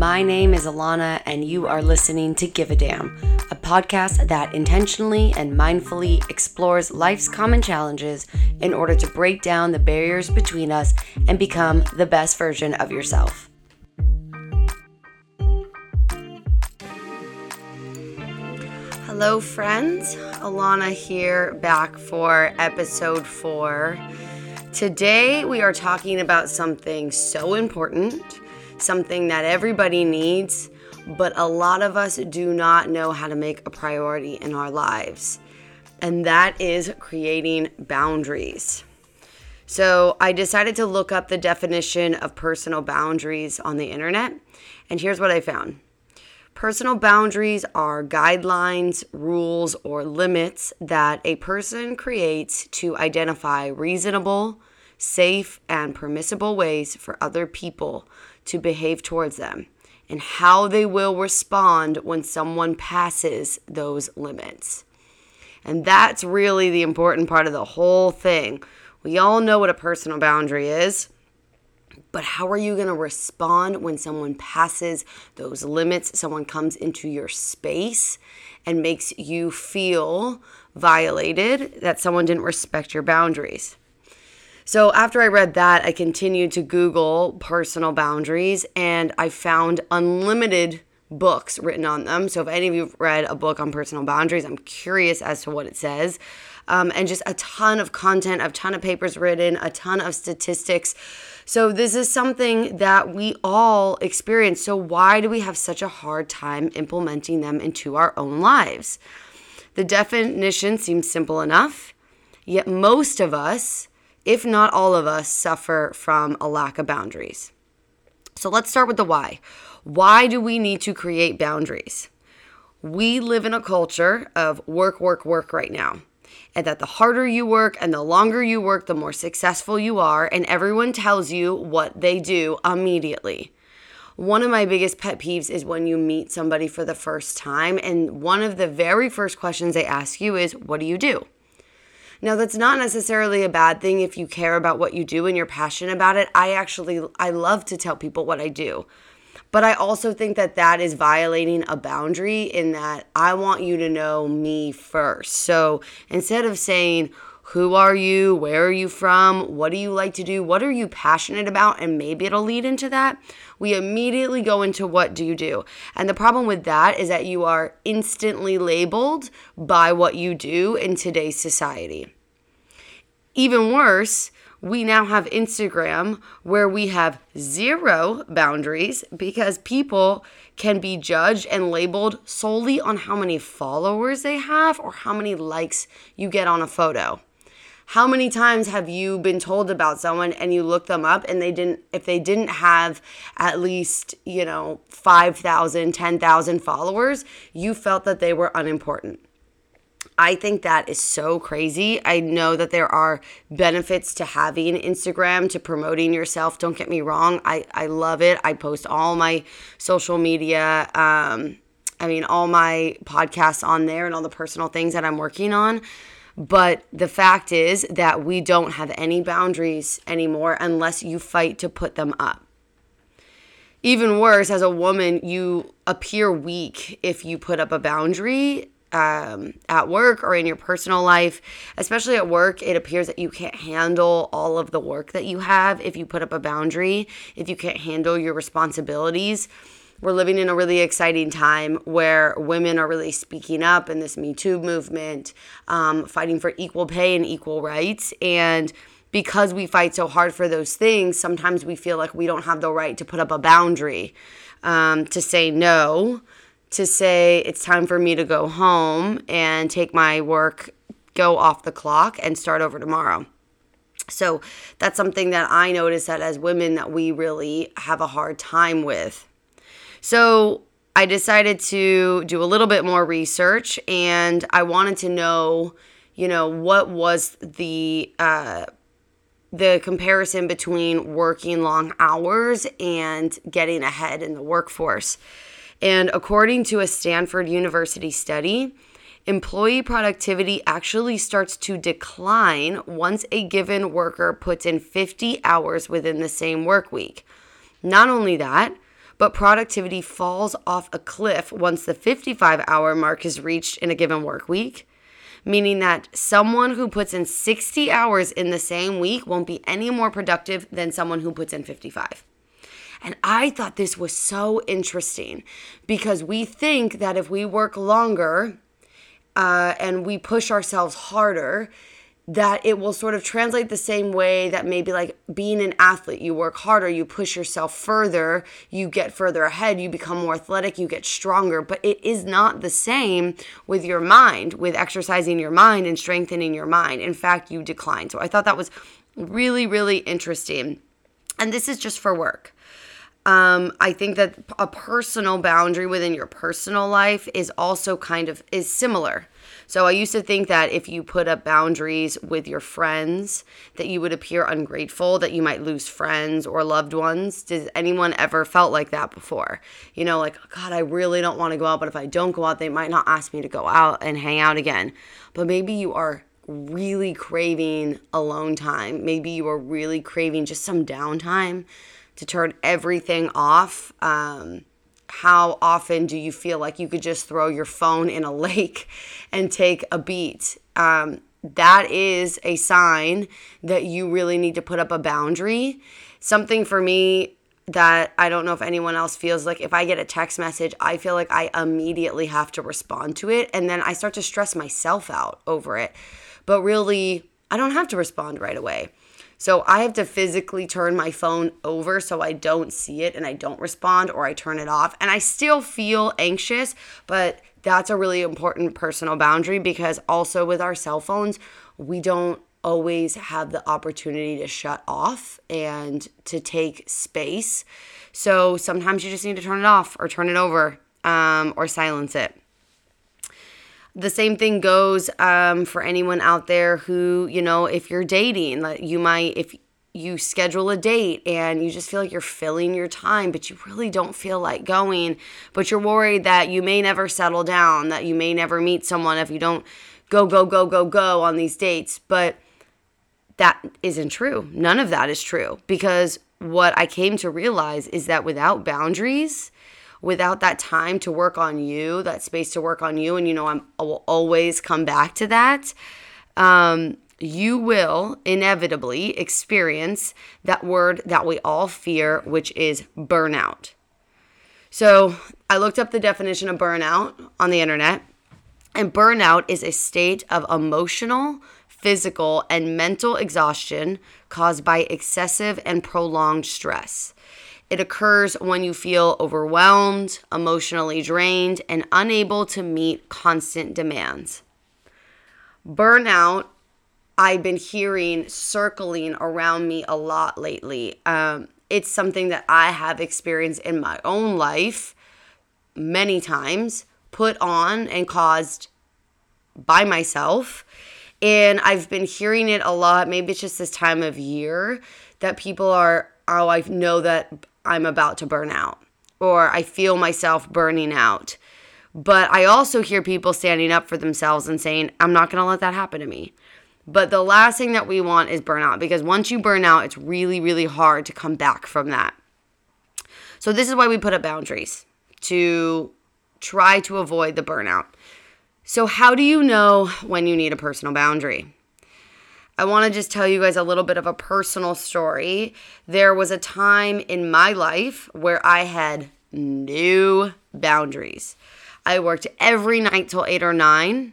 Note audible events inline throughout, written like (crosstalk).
My name is Alana, and you are listening to Give a Damn, a podcast that intentionally and mindfully explores life's common challenges in order to break down the barriers between us and become the best version of yourself. Hello, friends. Alana here, back for episode four. Today, we are talking about something so important, something that everybody needs, but a lot of us do not know how to make a priority in our lives, and that is creating boundaries. So, I decided to look up the definition of personal boundaries on the internet, and here's what I found. Personal boundaries are guidelines, rules, or limits that a person creates to identify reasonable, safe, and permissible ways for other people to behave towards them and how they will respond when someone passes those limits. And that's really the important part of the whole thing. We all know what a personal boundary is. But how are you going to respond when someone passes those limits? Someone comes into your space and makes you feel violated, that someone didn't respect your boundaries. So after I read that, I continued to Google personal boundaries and I found unlimited books written on them. So if any of you have read a book on personal boundaries, I'm curious as to what it says. Um, and just a ton of content, a ton of papers written, a ton of statistics. So this is something that we all experience. So why do we have such a hard time implementing them into our own lives? The definition seems simple enough, yet most of us, if not all of us, suffer from a lack of boundaries. So let's start with the why. Why do we need to create boundaries? We live in a culture of work, work, work right now and that the harder you work and the longer you work, the more successful you are, and everyone tells you what they do immediately. One of my biggest pet peeves is when you meet somebody for the first time, and one of the very first questions they ask you is, What do you do? Now, that's not necessarily a bad thing if you care about what you do and you're passionate about it. I actually I love to tell people what I do. But I also think that that is violating a boundary in that I want you to know me first. So instead of saying, who are you? Where are you from? What do you like to do? What are you passionate about? And maybe it'll lead into that. We immediately go into what do you do? And the problem with that is that you are instantly labeled by what you do in today's society. Even worse, we now have Instagram where we have zero boundaries because people can be judged and labeled solely on how many followers they have or how many likes you get on a photo. How many times have you been told about someone and you look them up and they didn't if they didn't have at least, you know, 5,000, 10,000 followers, you felt that they were unimportant. I think that is so crazy. I know that there are benefits to having Instagram, to promoting yourself. Don't get me wrong. I, I love it. I post all my social media, um, I mean, all my podcasts on there and all the personal things that I'm working on. But the fact is that we don't have any boundaries anymore unless you fight to put them up. Even worse, as a woman, you appear weak if you put up a boundary um, at work or in your personal life, especially at work, it appears that you can't handle all of the work that you have if you put up a boundary, if you can't handle your responsibilities. We're living in a really exciting time where women are really speaking up in this Me Too movement, um, fighting for equal pay and equal rights. And because we fight so hard for those things, sometimes we feel like we don't have the right to put up a boundary, um, to say no to say it's time for me to go home and take my work, go off the clock, and start over tomorrow. So that's something that I notice that as women that we really have a hard time with. So I decided to do a little bit more research and I wanted to know, you know, what was the uh, the comparison between working long hours and getting ahead in the workforce. And according to a Stanford University study, employee productivity actually starts to decline once a given worker puts in 50 hours within the same work week. Not only that, but productivity falls off a cliff once the 55 hour mark is reached in a given work week, meaning that someone who puts in 60 hours in the same week won't be any more productive than someone who puts in 55. And I thought this was so interesting because we think that if we work longer uh, and we push ourselves harder, that it will sort of translate the same way that maybe like being an athlete, you work harder, you push yourself further, you get further ahead, you become more athletic, you get stronger. But it is not the same with your mind, with exercising your mind and strengthening your mind. In fact, you decline. So I thought that was really, really interesting. And this is just for work. Um, I think that a personal boundary within your personal life is also kind of is similar so I used to think that if you put up boundaries with your friends, that you would appear ungrateful, that you might lose friends or loved ones. Does anyone ever felt like that before? You know, like, God, I really don't want to go out, but if I don't go out, they might not ask me to go out and hang out again. But maybe you are really craving alone time. Maybe you are really craving just some downtime to turn everything off. Um, how often do you feel like you could just throw your phone in a (laughs) lake and take a beat? Um, that is a sign that you really need to put up a boundary. Something for me that I don't know if anyone else feels like if I get a text message, I feel like I immediately have to respond to it. And then I start to stress myself out over it. But really, I don't have to respond right away. So I have to physically turn my phone over so I don't see it and I don't respond or I turn it off. And I still feel anxious, but that's a really important personal boundary because also with our cell phones, we don't always have the opportunity to shut off and to take space. So sometimes you just need to turn it off or turn it over um, or silence it. The same thing goes um, for anyone out there who, you know, if you're dating, you might, if you schedule a date and you just feel like you're filling your time, but you really don't feel like going, but you're worried that you may never settle down, that you may never meet someone if you don't go, go, go, go, go on these dates. But that isn't true. None of that is true because what I came to realize is that without boundaries, without that time to work on you, that space to work on you, and you know, I'm, I will always come back to that. Um, you will inevitably experience that word that we all fear, which is burnout. So I looked up the definition of burnout on the internet, and burnout is a state of emotional, physical, and mental exhaustion caused by excessive and prolonged stress. It occurs when you feel overwhelmed, emotionally drained, and unable to meet constant demands. Burnout, I've been hearing circling around me a lot lately. Um, it's something that I have experienced in my own life many times, put on and caused by myself. And I've been hearing it a lot. Maybe it's just this time of year that people are, oh, I know that I'm about to burn out or I feel myself burning out. But I also hear people standing up for themselves and saying, I'm not going to let that happen to me. But the last thing that we want is burnout because once you burn out, it's really, really hard to come back from that. So, this is why we put up boundaries to try to avoid the burnout. So, how do you know when you need a personal boundary? I want to just tell you guys a little bit of a personal story. There was a time in my life where I had no boundaries. I worked every night till 8 or 9,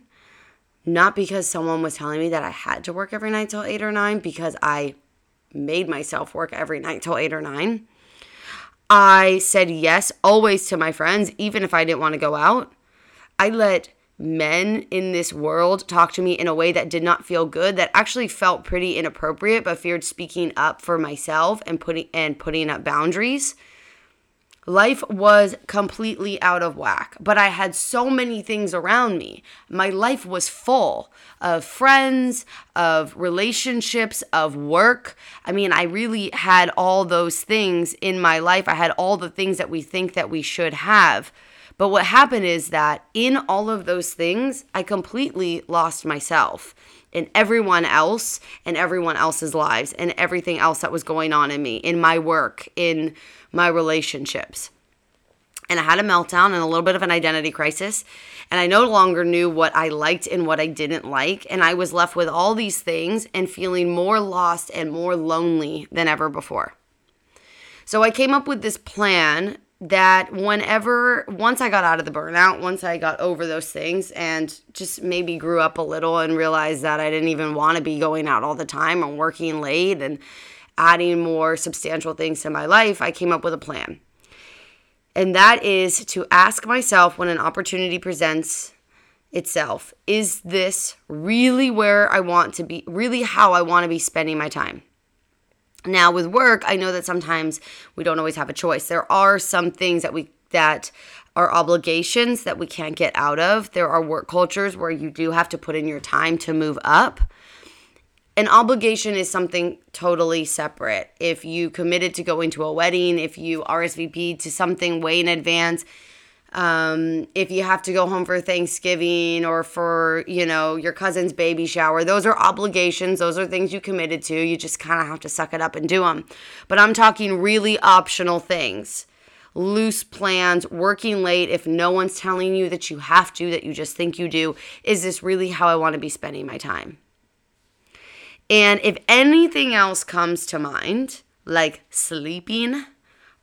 not because someone was telling me that I had to work every night till 8 or 9, because I made myself work every night till 8 or 9. I said yes always to my friends, even if I didn't want to go out. I let men in this world talk to me in a way that did not feel good that actually felt pretty inappropriate but feared speaking up for myself and putting and putting up boundaries. Life was completely out of whack but i had so many things around me. My life was full of friends of relationships of work. I mean i really had all those things in my life. I had all the things that we think that we should have but what happened is that in all of those things, I completely lost myself and everyone else and everyone else's lives and everything else that was going on in me, in my work, in my relationships. and I had a meltdown and a little bit of an identity crisis. And I no longer knew what I liked and what I didn't like. And I was left with all these things and feeling more lost and more lonely than ever before. So I came up with this plan that whenever, once I got out of the burnout, once I got over those things and just maybe grew up a little and realized that I didn't even want to be going out all the time or working late and adding more substantial things to my life, I came up with a plan. And that is to ask myself when an opportunity presents itself is this really where I want to be, really how I want to be spending my time? Now, with work, I know that sometimes we don't always have a choice. There are some things that we, that are obligations that we can't get out of. There are work cultures where you do have to put in your time to move up an obligation is something totally separate. If you committed to going to a wedding, if you RSVP to something way in advance, um, if you have to go home for Thanksgiving or for, you know, your cousin's baby shower, those are obligations. Those are things you committed to. You just kind of have to suck it up and do them. But I'm talking really optional things loose plans, working late if no one's telling you that you have to, that you just think you do. Is this really how I want to be spending my time? And if anything else comes to mind, like sleeping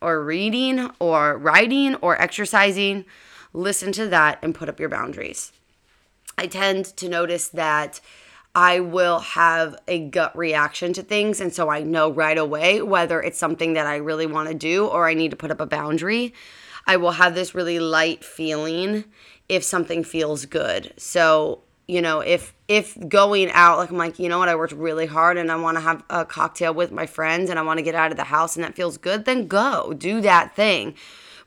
or reading or writing or exercising, listen to that and put up your boundaries. I tend to notice that I will have a gut reaction to things. And so I know right away whether it's something that I really want to do or I need to put up a boundary. I will have this really light feeling if something feels good. So you know, if if going out, like I'm like, you know what, I worked really hard and I want to have a cocktail with my friends and I want to get out of the house and that feels good, then go do that thing.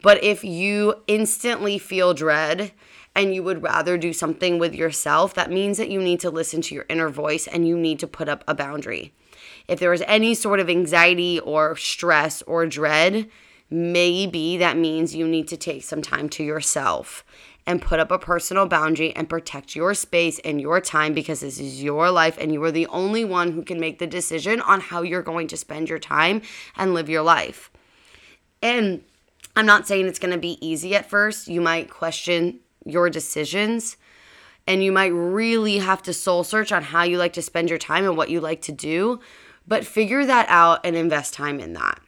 But if you instantly feel dread and you would rather do something with yourself, that means that you need to listen to your inner voice and you need to put up a boundary. If there is any sort of anxiety or stress or dread, maybe that means you need to take some time to yourself and put up a personal boundary and protect your space and your time because this is your life and you are the only one who can make the decision on how you're going to spend your time and live your life. And I'm not saying it's going to be easy at first. You might question your decisions and you might really have to soul search on how you like to spend your time and what you like to do, but figure that out and invest time in that.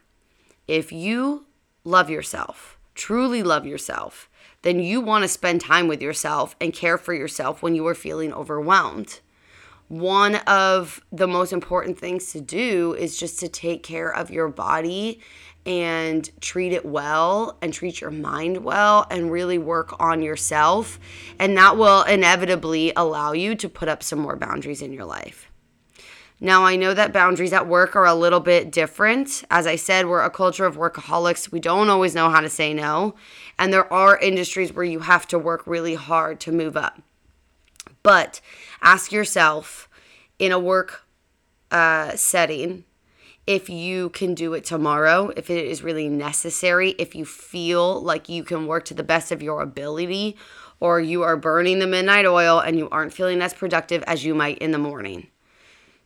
If you love yourself, truly love yourself, then you want to spend time with yourself and care for yourself when you are feeling overwhelmed. One of the most important things to do is just to take care of your body and treat it well and treat your mind well and really work on yourself. And that will inevitably allow you to put up some more boundaries in your life. Now, I know that boundaries at work are a little bit different. As I said, we're a culture of workaholics. We don't always know how to say no. And there are industries where you have to work really hard to move up. But ask yourself in a work uh, setting if you can do it tomorrow, if it is really necessary, if you feel like you can work to the best of your ability, or you are burning the midnight oil and you aren't feeling as productive as you might in the morning.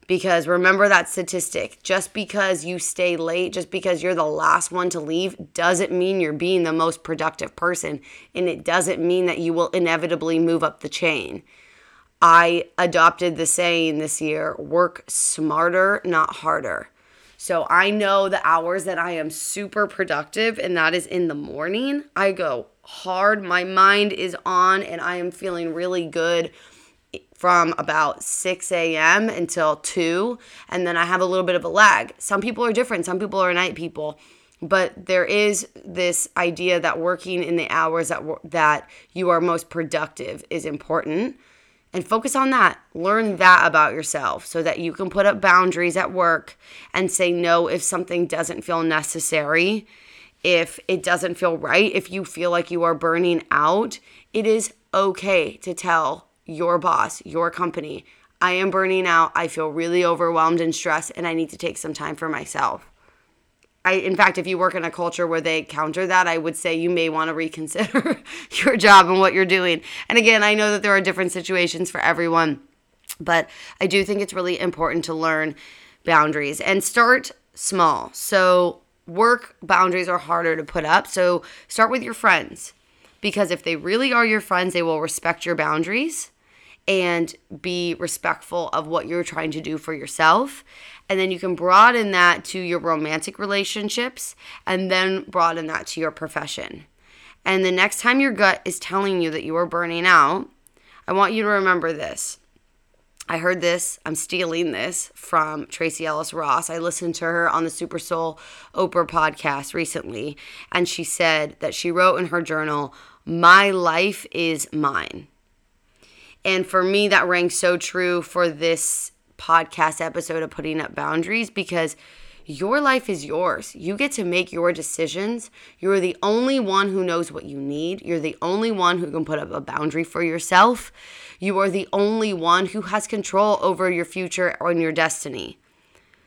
Because remember that statistic just because you stay late, just because you're the last one to leave, doesn't mean you're being the most productive person. And it doesn't mean that you will inevitably move up the chain. I adopted the saying this year work smarter, not harder. So I know the hours that I am super productive, and that is in the morning. I go hard, my mind is on, and I am feeling really good from about 6 a.m. until 2, and then I have a little bit of a lag. Some people are different, some people are night people. But there is this idea that working in the hours that that you are most productive is important and focus on that. Learn that about yourself so that you can put up boundaries at work and say no if something doesn't feel necessary, if it doesn't feel right, if you feel like you are burning out. It is okay to tell your boss, your company, I am burning out. I feel really overwhelmed and stressed, and I need to take some time for myself. I, in fact, if you work in a culture where they counter that, I would say you may want to reconsider (laughs) your job and what you're doing. And again, I know that there are different situations for everyone, but I do think it's really important to learn boundaries and start small. So, work boundaries are harder to put up. So start with your friends because if they really are your friends, they will respect your boundaries and be respectful of what you're trying to do for yourself. And then you can broaden that to your romantic relationships and then broaden that to your profession. And the next time your gut is telling you that you are burning out, I want you to remember this. I heard this, I'm stealing this from Tracee Ellis Ross. I listened to her on the Super Soul Oprah podcast recently, and she said that she wrote in her journal, My life is mine. And for me, that rang so true for this podcast episode of Putting Up Boundaries because your life is yours. You get to make your decisions. You're the only one who knows what you need. You're the only one who can put up a boundary for yourself. You are the only one who has control over your future and your destiny.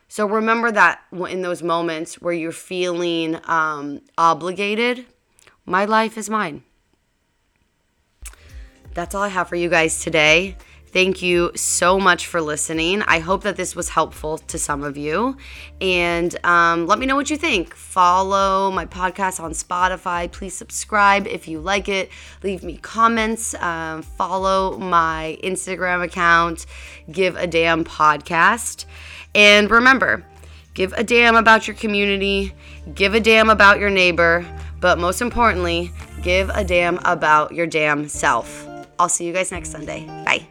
So remember that in those moments where you're feeling um, obligated, my life is mine that's all I have for you guys today. Thank you so much for listening. I hope that this was helpful to some of you. And um, let me know what you think. Follow my podcast on Spotify. Please subscribe if you like it. Leave me comments. Um, follow my Instagram account, Give a Damn Podcast. And remember, give a damn about your community, give a damn about your neighbor, but most importantly, give a damn about your damn self. I'll see you guys next Sunday. Bye.